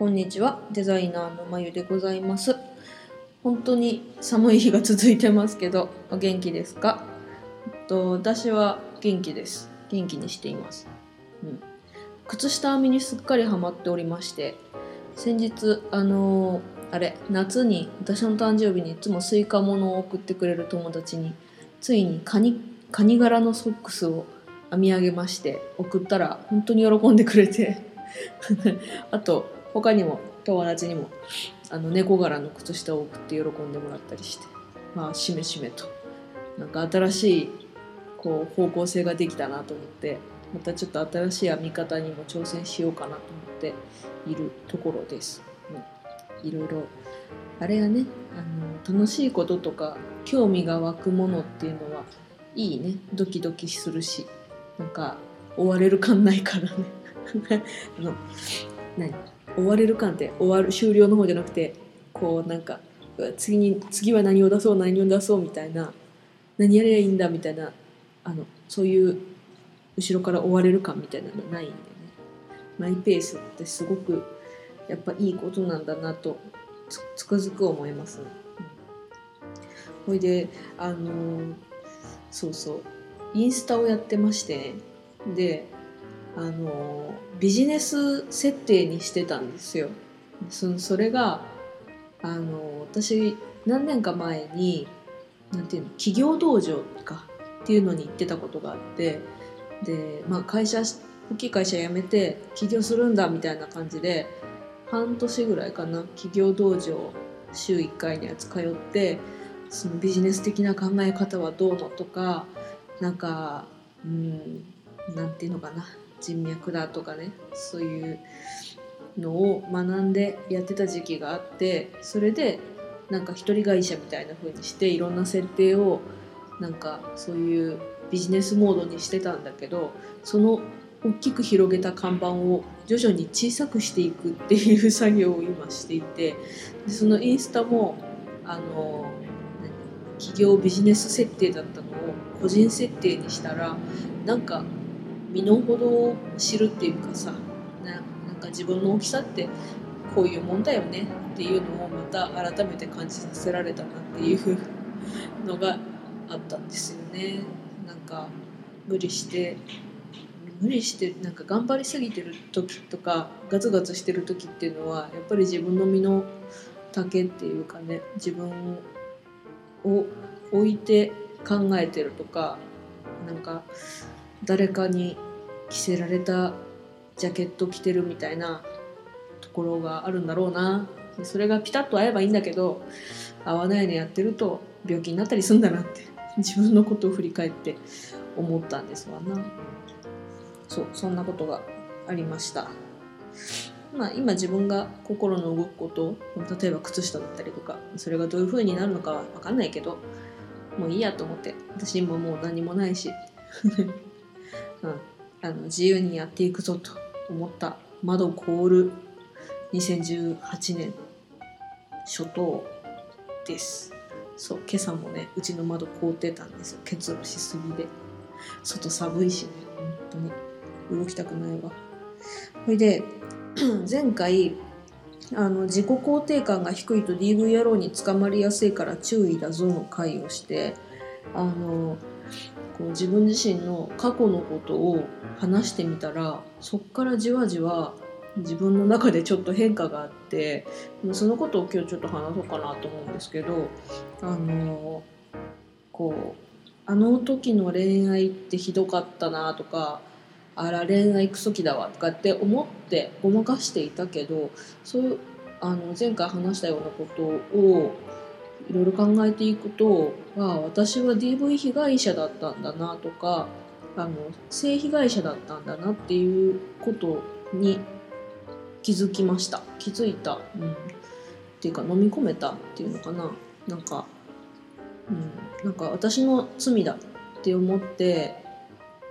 こんにちは。デザイナーのまゆでございます。本当に寒い日が続いてますけどお元気ですか？と私は元気です。元気にしています、うん、靴下編みにすっかりハマっておりまして先日あのー、あれ夏に私の誕生日にいつもスイカものを送ってくれる友達についにカニカニ柄のソックスを編み上げまして送ったら本当に喜んでくれて。あと他にも友達にもあの猫柄の靴下を送って喜んでもらったりしてまあしめしめと。なんか新しいこう方向性ができたなと思ってまたちょっと新しい編み方にも挑戦しようかなと思っているところです。うん、いろいろあれはねあの楽しいこととか興味が湧くものっていうのはいいね。ドキドキするしなんか追われる感ないからね。あの何？終われる感って終わる終了の方じゃなくてこうなんか次に次は何を出そう何を出そうみたいな何やればいいんだみたいなあのそういう後ろから追われる感みたいなのないんでねマイペースってすごくやっぱいいことなんだなとつくづく思います。ほいであのー、そうそうインスタをやってましてねであのビジネス設定にしてたんですよ。そそれがあの私何年か前になんていうの企業道場かっていうのに行ってたことがあってで、まあ、会社大きい会社辞めて起業するんだみたいな感じで半年ぐらいかな企業道場週1回のやつ通ってそのビジネス的な考え方はどうのとかなんかうんなんていうのかな人脈だとかねそういうのを学んでやってた時期があってそれでなんか一人会社みたいな風にしていろんな設定をなんかそういうビジネスモードにしてたんだけどその大きく広げた看板を徐々に小さくしていくっていう作業を今していてでそのインスタもあの企業ビジネス設定だったのを個人設定にしたらなんか身の程を知るっていうかさななんか自分の大きさってこういうもんだよねっていうのをまた改めて感じさせられたなっていうのがあったんですよね。なんか無理して無理してなんか頑張りすぎてる時とかガツガツしてる時っていうのはやっぱり自分の身の丈っていうかね自分を置いて考えてるとかなんか誰かに着せられたジャケット着てるみたいなところがあるんだろうな。それがピタッと合えばいいんだけど合わないのやってると病気になったりすんだなって自分のことを振り返って思ったんですわな。そうそんなことがありました。まあ今自分が心の動くこと例えば靴下だったりとかそれがどういう風になるのかは分かんないけどもういいやと思って私今もう何もないし。うん、あの自由にやっていくぞと思った。窓凍る2018年初頭です。そう今朝もねうちの窓凍ってたんですよ。結露しすぎで。外寒いしね本当に。動きたくないわ。ほいで 前回あの自己肯定感が低いと DV 野郎に捕まりやすいから注意だぞの回をしてあのこう自分自身の過去のことを話してみたらそっからじわじわ自分の中でちょっと変化があってそのことを今日ちょっと話そうかなと思うんですけどあのこうあの時の恋愛ってひどかったなとかあら恋愛クソ期だわとかって思ってごまかしていたけどそういうあの前回話したようなことをいろいろ考えていくとまあ私は DV 被害者だったんだなとかあの性被害者だったんだなっていうことに気づきました。気づいた、うん、っていうか飲み込めたっていうのかな。なんか、うん、なんか私の罪だって思って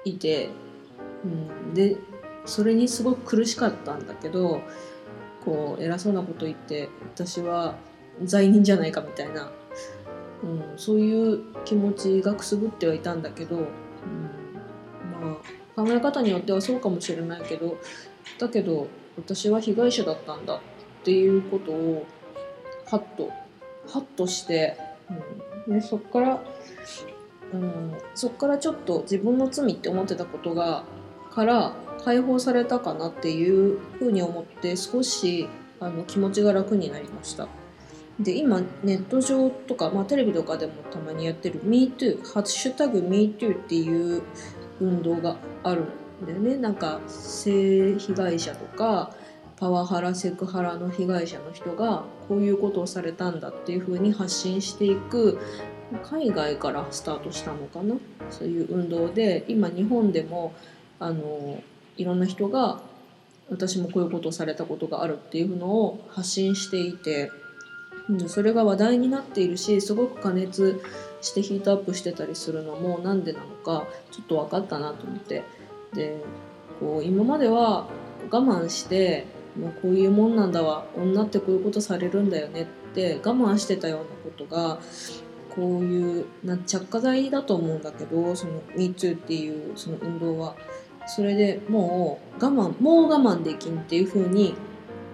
いて、うん、でそれにすごく苦しかったんだけどこう偉そうなこと言って私は罪人じゃないかみたいな、うん、そういう気持ちがくすぶってはいたんだけど、うん、まあ考え方によってはそうかもしれないけどだけど私は被害者だったんだっていうことをハッとハッとして、うん、でそっから、うん、そっからちょっと自分の罪って思ってたことがから解放されたかなっていうふうに思って少しあの気持ちが楽になりました。で今ネット上とか、まあ、テレビとかでもたまにやってる MeToo「ハッシュタグ MeToo」っていう運動があるんだよね。なんか性被害者とかパワハラセクハラの被害者の人がこういうことをされたんだっていうふうに発信していく海外からスタートしたのかな。そういう運動で今日本でもあのいろんな人が私もこういうことをされたことがあるっていうのを発信していてうんそれが話題になっているしすごく加熱してヒートアップしてたりするのもなんでなのかちょっと分かったなと思ってでこう今までは我慢してもうこういうもんなんだわ女ってこういうことされるんだよねって我慢してたようなことがこういうな着火剤だと思うんだけどその MeToo っていうその運動は。それでもう我慢もう我慢できんっていう風に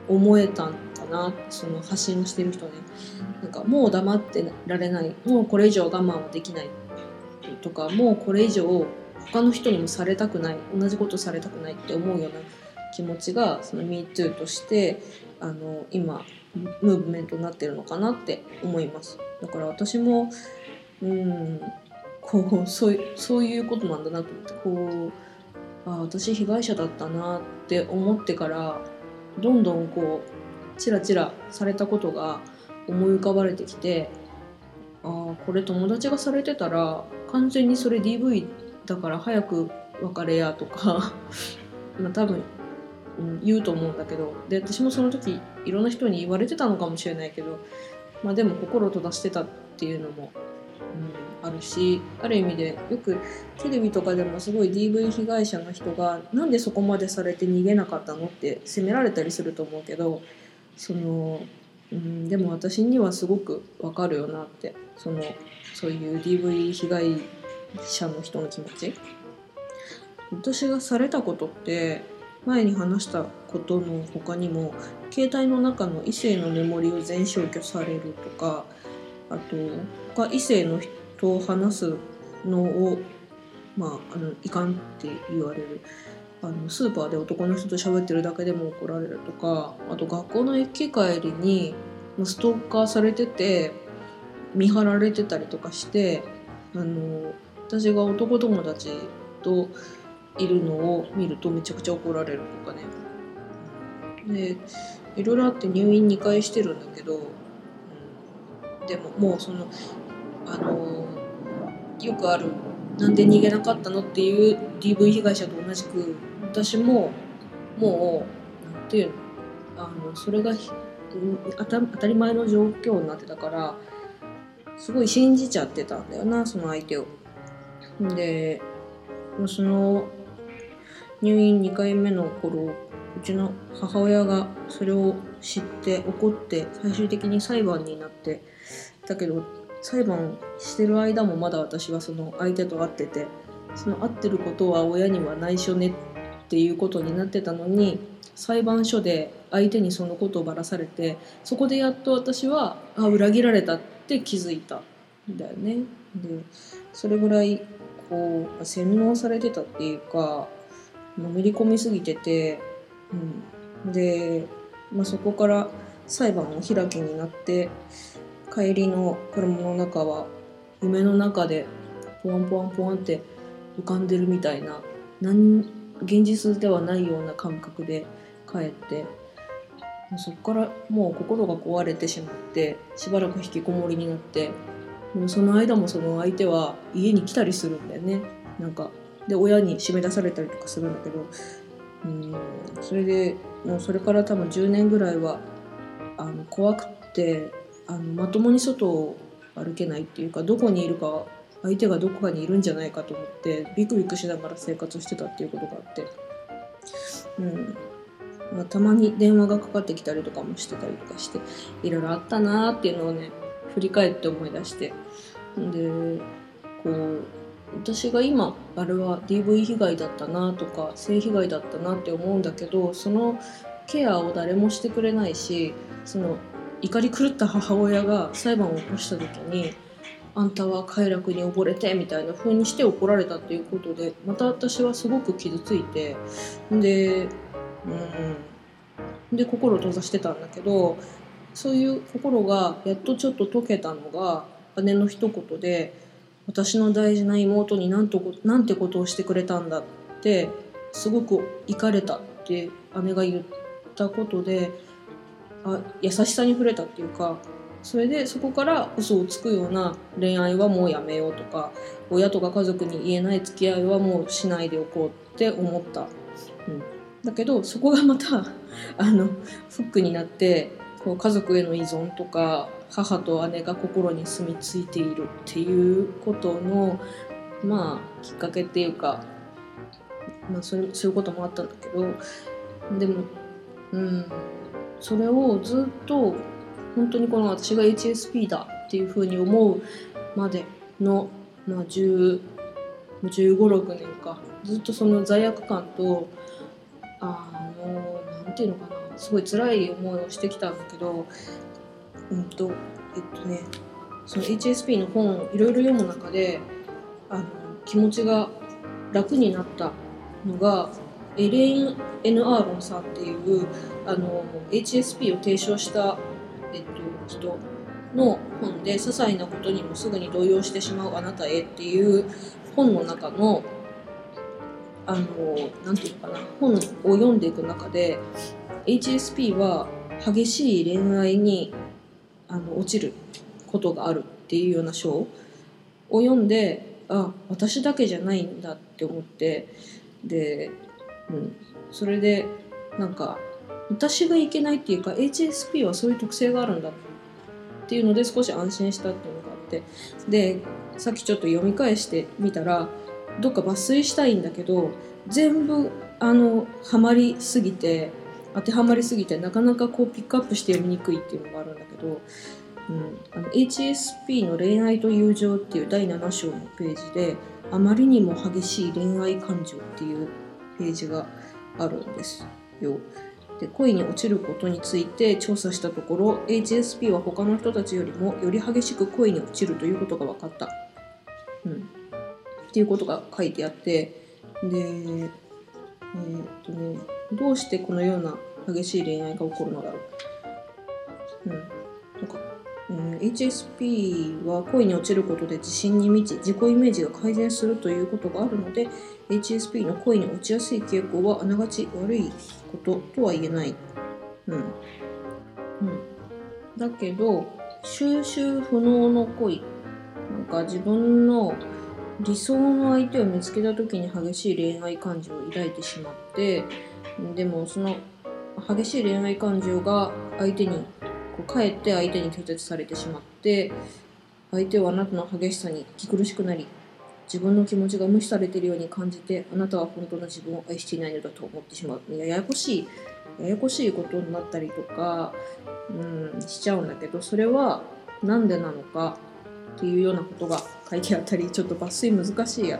思えたんかなその発信をしてる人ね。なんかもう黙ってられない。もうこれ以上我慢はできないとかもうこれ以上他の人にもされたくない。同じことされたくないって思うような気持ちがその MeToo としてあの今ムーブメントになってるのかなって思います。だから私もうんこうそうそういうことなんだなと思ってこうあ私被害者だったなって思ってからどんどんこうチラチラされたことが思い浮かばれてきてああこれ友達がされてたら完全にそれ DV だから早く別れやとか まあ多分、うん、言うと思うんだけどで私もその時いろんな人に言われてたのかもしれないけどまあでも心閉ざしてたっていうのも、うん、あるしある意味でよくテレビとかでもすごい DV 被害者の人がなんでそこまでされて逃げなかったのって責められたりすると思うけどその、うん、でも私にはすごくわかるよなってそのそういう DV 被害者の人の気持ち。私がされたことって前に話したことの他にも携帯の中の異性のメモリを全消去されるとかあと他異性のと話すのをまああのいかんって言われるあのスーパーで男の人と喋ってるだけでも怒られるとかあと学校の駅帰りにストーカーされてて見張られてたりとかしてあの私が男友達といるのを見るとめちゃくちゃ怒られるとかね。でいろいろあって入院2回してるんだけど、うん、でももうそのあのよくあるなんで逃げなかったのっていう DV 被害者と同じく私ももうなんていうのあのそれが当たり前の状況になってたからすごい信じちゃってたんだよなその相手を。でその入院2回目の頃うちの母親がそれを知って怒って最終的に裁判になってだけど裁判してる間もまだ私はその相手と会っててその会ってることは親には内緒ねっていうことになってたのに裁判所で相手にそのことをばらされてそこでやっと私はあ裏切られたって気づいたんだよね。でそれぐらいこう洗脳されてたっていうかのめり込みすぎてて、うん、で、まあ、そこから裁判を開きになって帰りの車の中は夢の中でポワンポワンポワンって浮かんでるみたいな現実ではないような感覚で帰ってそこからもう心が壊れてしまってしばらく引きこもりになってでもその間もその相手は家に来たりするんだよね。なんかで親に締め出されたりとかするんだけどうんそれでもうそれから多分10年ぐらいはあの怖くてあのまともに外を歩けないっていうかどこにいるか相手がどこかにいるんじゃないかと思ってビクビクしながら生活してたっていうことがあって、うん。まあ、たまに電話がかかってきたりとかもしてたりとかしていろいろあったなーっていうのをね振り返って思い出して。でこう私が今あれは DV 被害だったなとか性被害だったなって思うんだけどそのケアを誰もしてくれないしその怒り狂った母親が裁判を起こした時にあんたは快楽に溺れてみたいな風にして怒られたっていうことでまた私はすごく傷ついてでうんで心を閉ざしてたんだけどそういう心がやっとちょっと解けたのが姉の一言で「私の大事な妹になんとなんてことをしてくれたんだ」ってすごく怒れたって姉が言ったことであ優しさに触れたっていうかそれでそこから嘘をつくような恋愛はもうやめようとか親とか家族に言えない付き合いはもうしないでおこうって思った、うん、だけどそこがまた あのフックになってこう家族への依存とか母と姉が心に住み着いているっていうことのまあきっかけっていうか、まあ、そそういうこともあったんだけどでもうん。それをずっと本当にこの私が HSP だっていうふうに思うまでの、まあ、1 5 6年か。ずっとその罪悪感とあのなんていうのかな。すごい辛い思いをしてきたんだけどうんとえっとねその HSP の本をいろいろ読む中であの気持ちが楽になったのがエレイン・エヌ・アーロンさんっていうあの HSP を提唱した、えっと、人の本で「些細なことにもすぐに動揺してしまうあなたへ」っていう本の中のあのなんていうかな本を読んでいく中で HSP は激しい恋愛にあの落ちることがあるっていうような章を読んであ私だけじゃないんだって思ってでうん、それでなんか私がいけないっていうか HSP はそういう特性があるんだっていうので少し安心したっていうのがあってでさっきちょっと読み返してみたらどっか抜粋したいんだけど全部あのハマりすぎて当てはまりすぎてなかなかこうピックアップして読みにくいっていうのがあるんだけど、うん、あの HSP の恋愛と友情っていう第7章のページであまりにも激しい恋愛感情っていうページがあるんですよ。で恋に落ちることについて調査したところ HSP は他の人たちよりもより激しく恋に落ちるということが分かった。うん、っていうことが書いてあってでえー、っとねどうしてこのような激しい恋愛が起こるのだろう。うん、HSP は恋に落ちることで自信に満ち自己イメージが改善するということがあるので HSP の恋に落ちやすい傾向はあながち悪いこととは言えない。うん。うん。だけど、収集不能の恋。なんか自分の理想の相手を見つけた時に激しい恋愛感情を抱いてしまって、でもその激しい恋愛感情が相手に、こうかえって相手に拒絶されてしまって、相手はあなたの激しさに気苦しくなり、自分の気持ちが無視されているように感じてあなたは本当の自分を愛していないのだと思ってしまう。ややこしいややこしいことになったりとか、うん、しちゃうんだけどそれは何でなのかっていうようなことが書いてあったりちょっと抜粋難しいや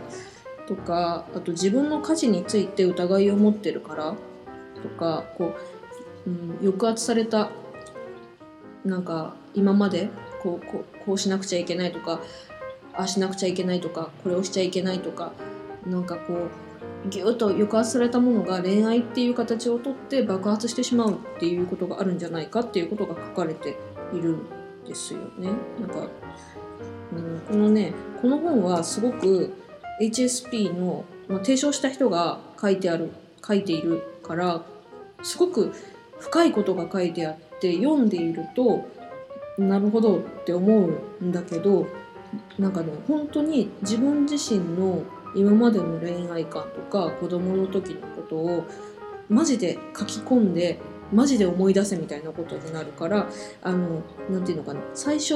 とかあと自分の価値について疑いを持ってるからとかこう、うん、抑圧されたなんか今までこうこうこうしなくちゃいけないとかああしなくちゃいけないとかこれをしちゃいけないとかなんかこうギュッと抑圧されたものが恋愛っていう形をとって爆発してしまうっていうことがあるんじゃないかっていうことが書かれているんですよね。なんか、うん、このねこの本はすごく HSP の、まあ、提唱した人が書いてある書いているからすごく深いことが書いてあって読んでいるとなるほどって思うんだけどなんかね本当に自分自身の今までの恋愛観とか子供の時のことをマジで書き込んでマジで思い出せみたいなことになるからあのなんていうのかな最初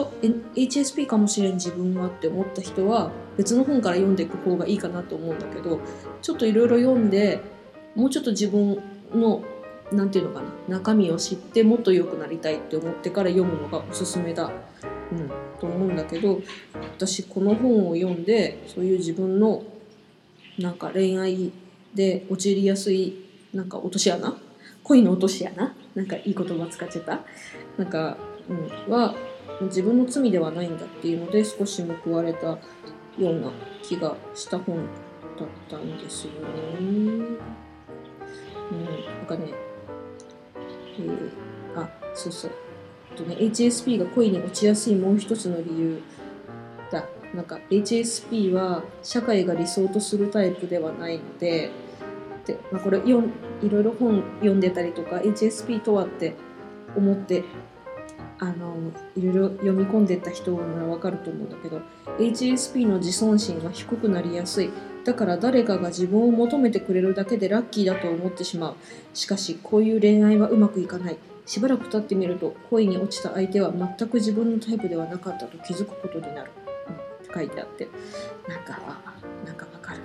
HSP かもしれん自分はって思った人は別の本から読んでいく方がいいかなと思うんだけどちょっといろいろ読んでもうちょっと自分のなんていうのかな？中身を知ってもっと良くなりたいって思ってから読むのがおすすめだ、うん、と思うんだけど私この本を読んでそういう自分のなんか恋愛で陥りやすいなんか落とし穴？恋の落とし穴？なんかいい言葉使っちゃった？なんか、うん、は自分の罪ではないんだっていうので少し報われたような気がした本だったんですよね。うん、なんかねえー、あそうそう。とね HSP が恋に落ちやすいもう一つの理由だ。なんか HSP は社会が理想とするタイプではないのでで、まあ、これよいろいろ本読んでたりとか HSP とはって思ってあのいろいろ読み込んでった人ならわかると思うんだけど HSP の自尊心が低くなりやすい。だから誰かが自分を求めてくれるだけでラッキーだと思ってしまう。しかしこういう恋愛はうまくいかない。しばらく経ってみると恋に落ちた相手は全く自分のタイプではなかったと気づくことになる、うん、って書いてあって。なんかなんかわかる。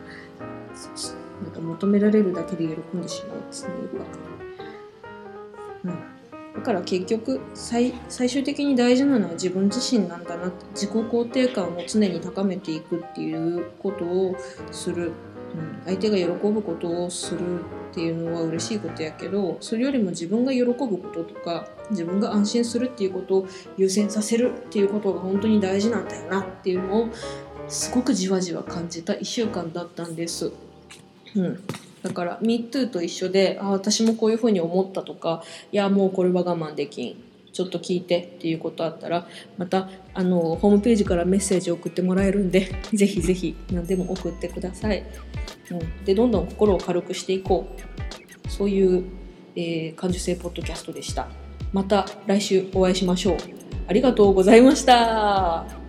なんか求められるだけで喜んでしまう。んですねよくわかる、うん。から結局最終的に大事なのは自分自身なんだな自己肯定感を常に高めていくっていうことをする、うん、相手が喜ぶことをするっていうのは嬉しいことやけどそれよりも自分が喜ぶこととか自分が安心するっていうことを優先させるっていうことが本当に大事なんだよなっていうのをすごくじわじわ感じた1週間だったんです。うんだから MeToo と一緒であ私もこういうふうに思ったとかいやもうこれは我慢できん。ちょっと聞いてっていうことあったらまたあのホームページからメッセージ送ってもらえるんで ぜひぜひ何でも送ってください、うん、でどんどん心を軽くしていこう。そういう、えー、感受性ポッドキャストでした。また来週お会いしましょう。ありがとうございました。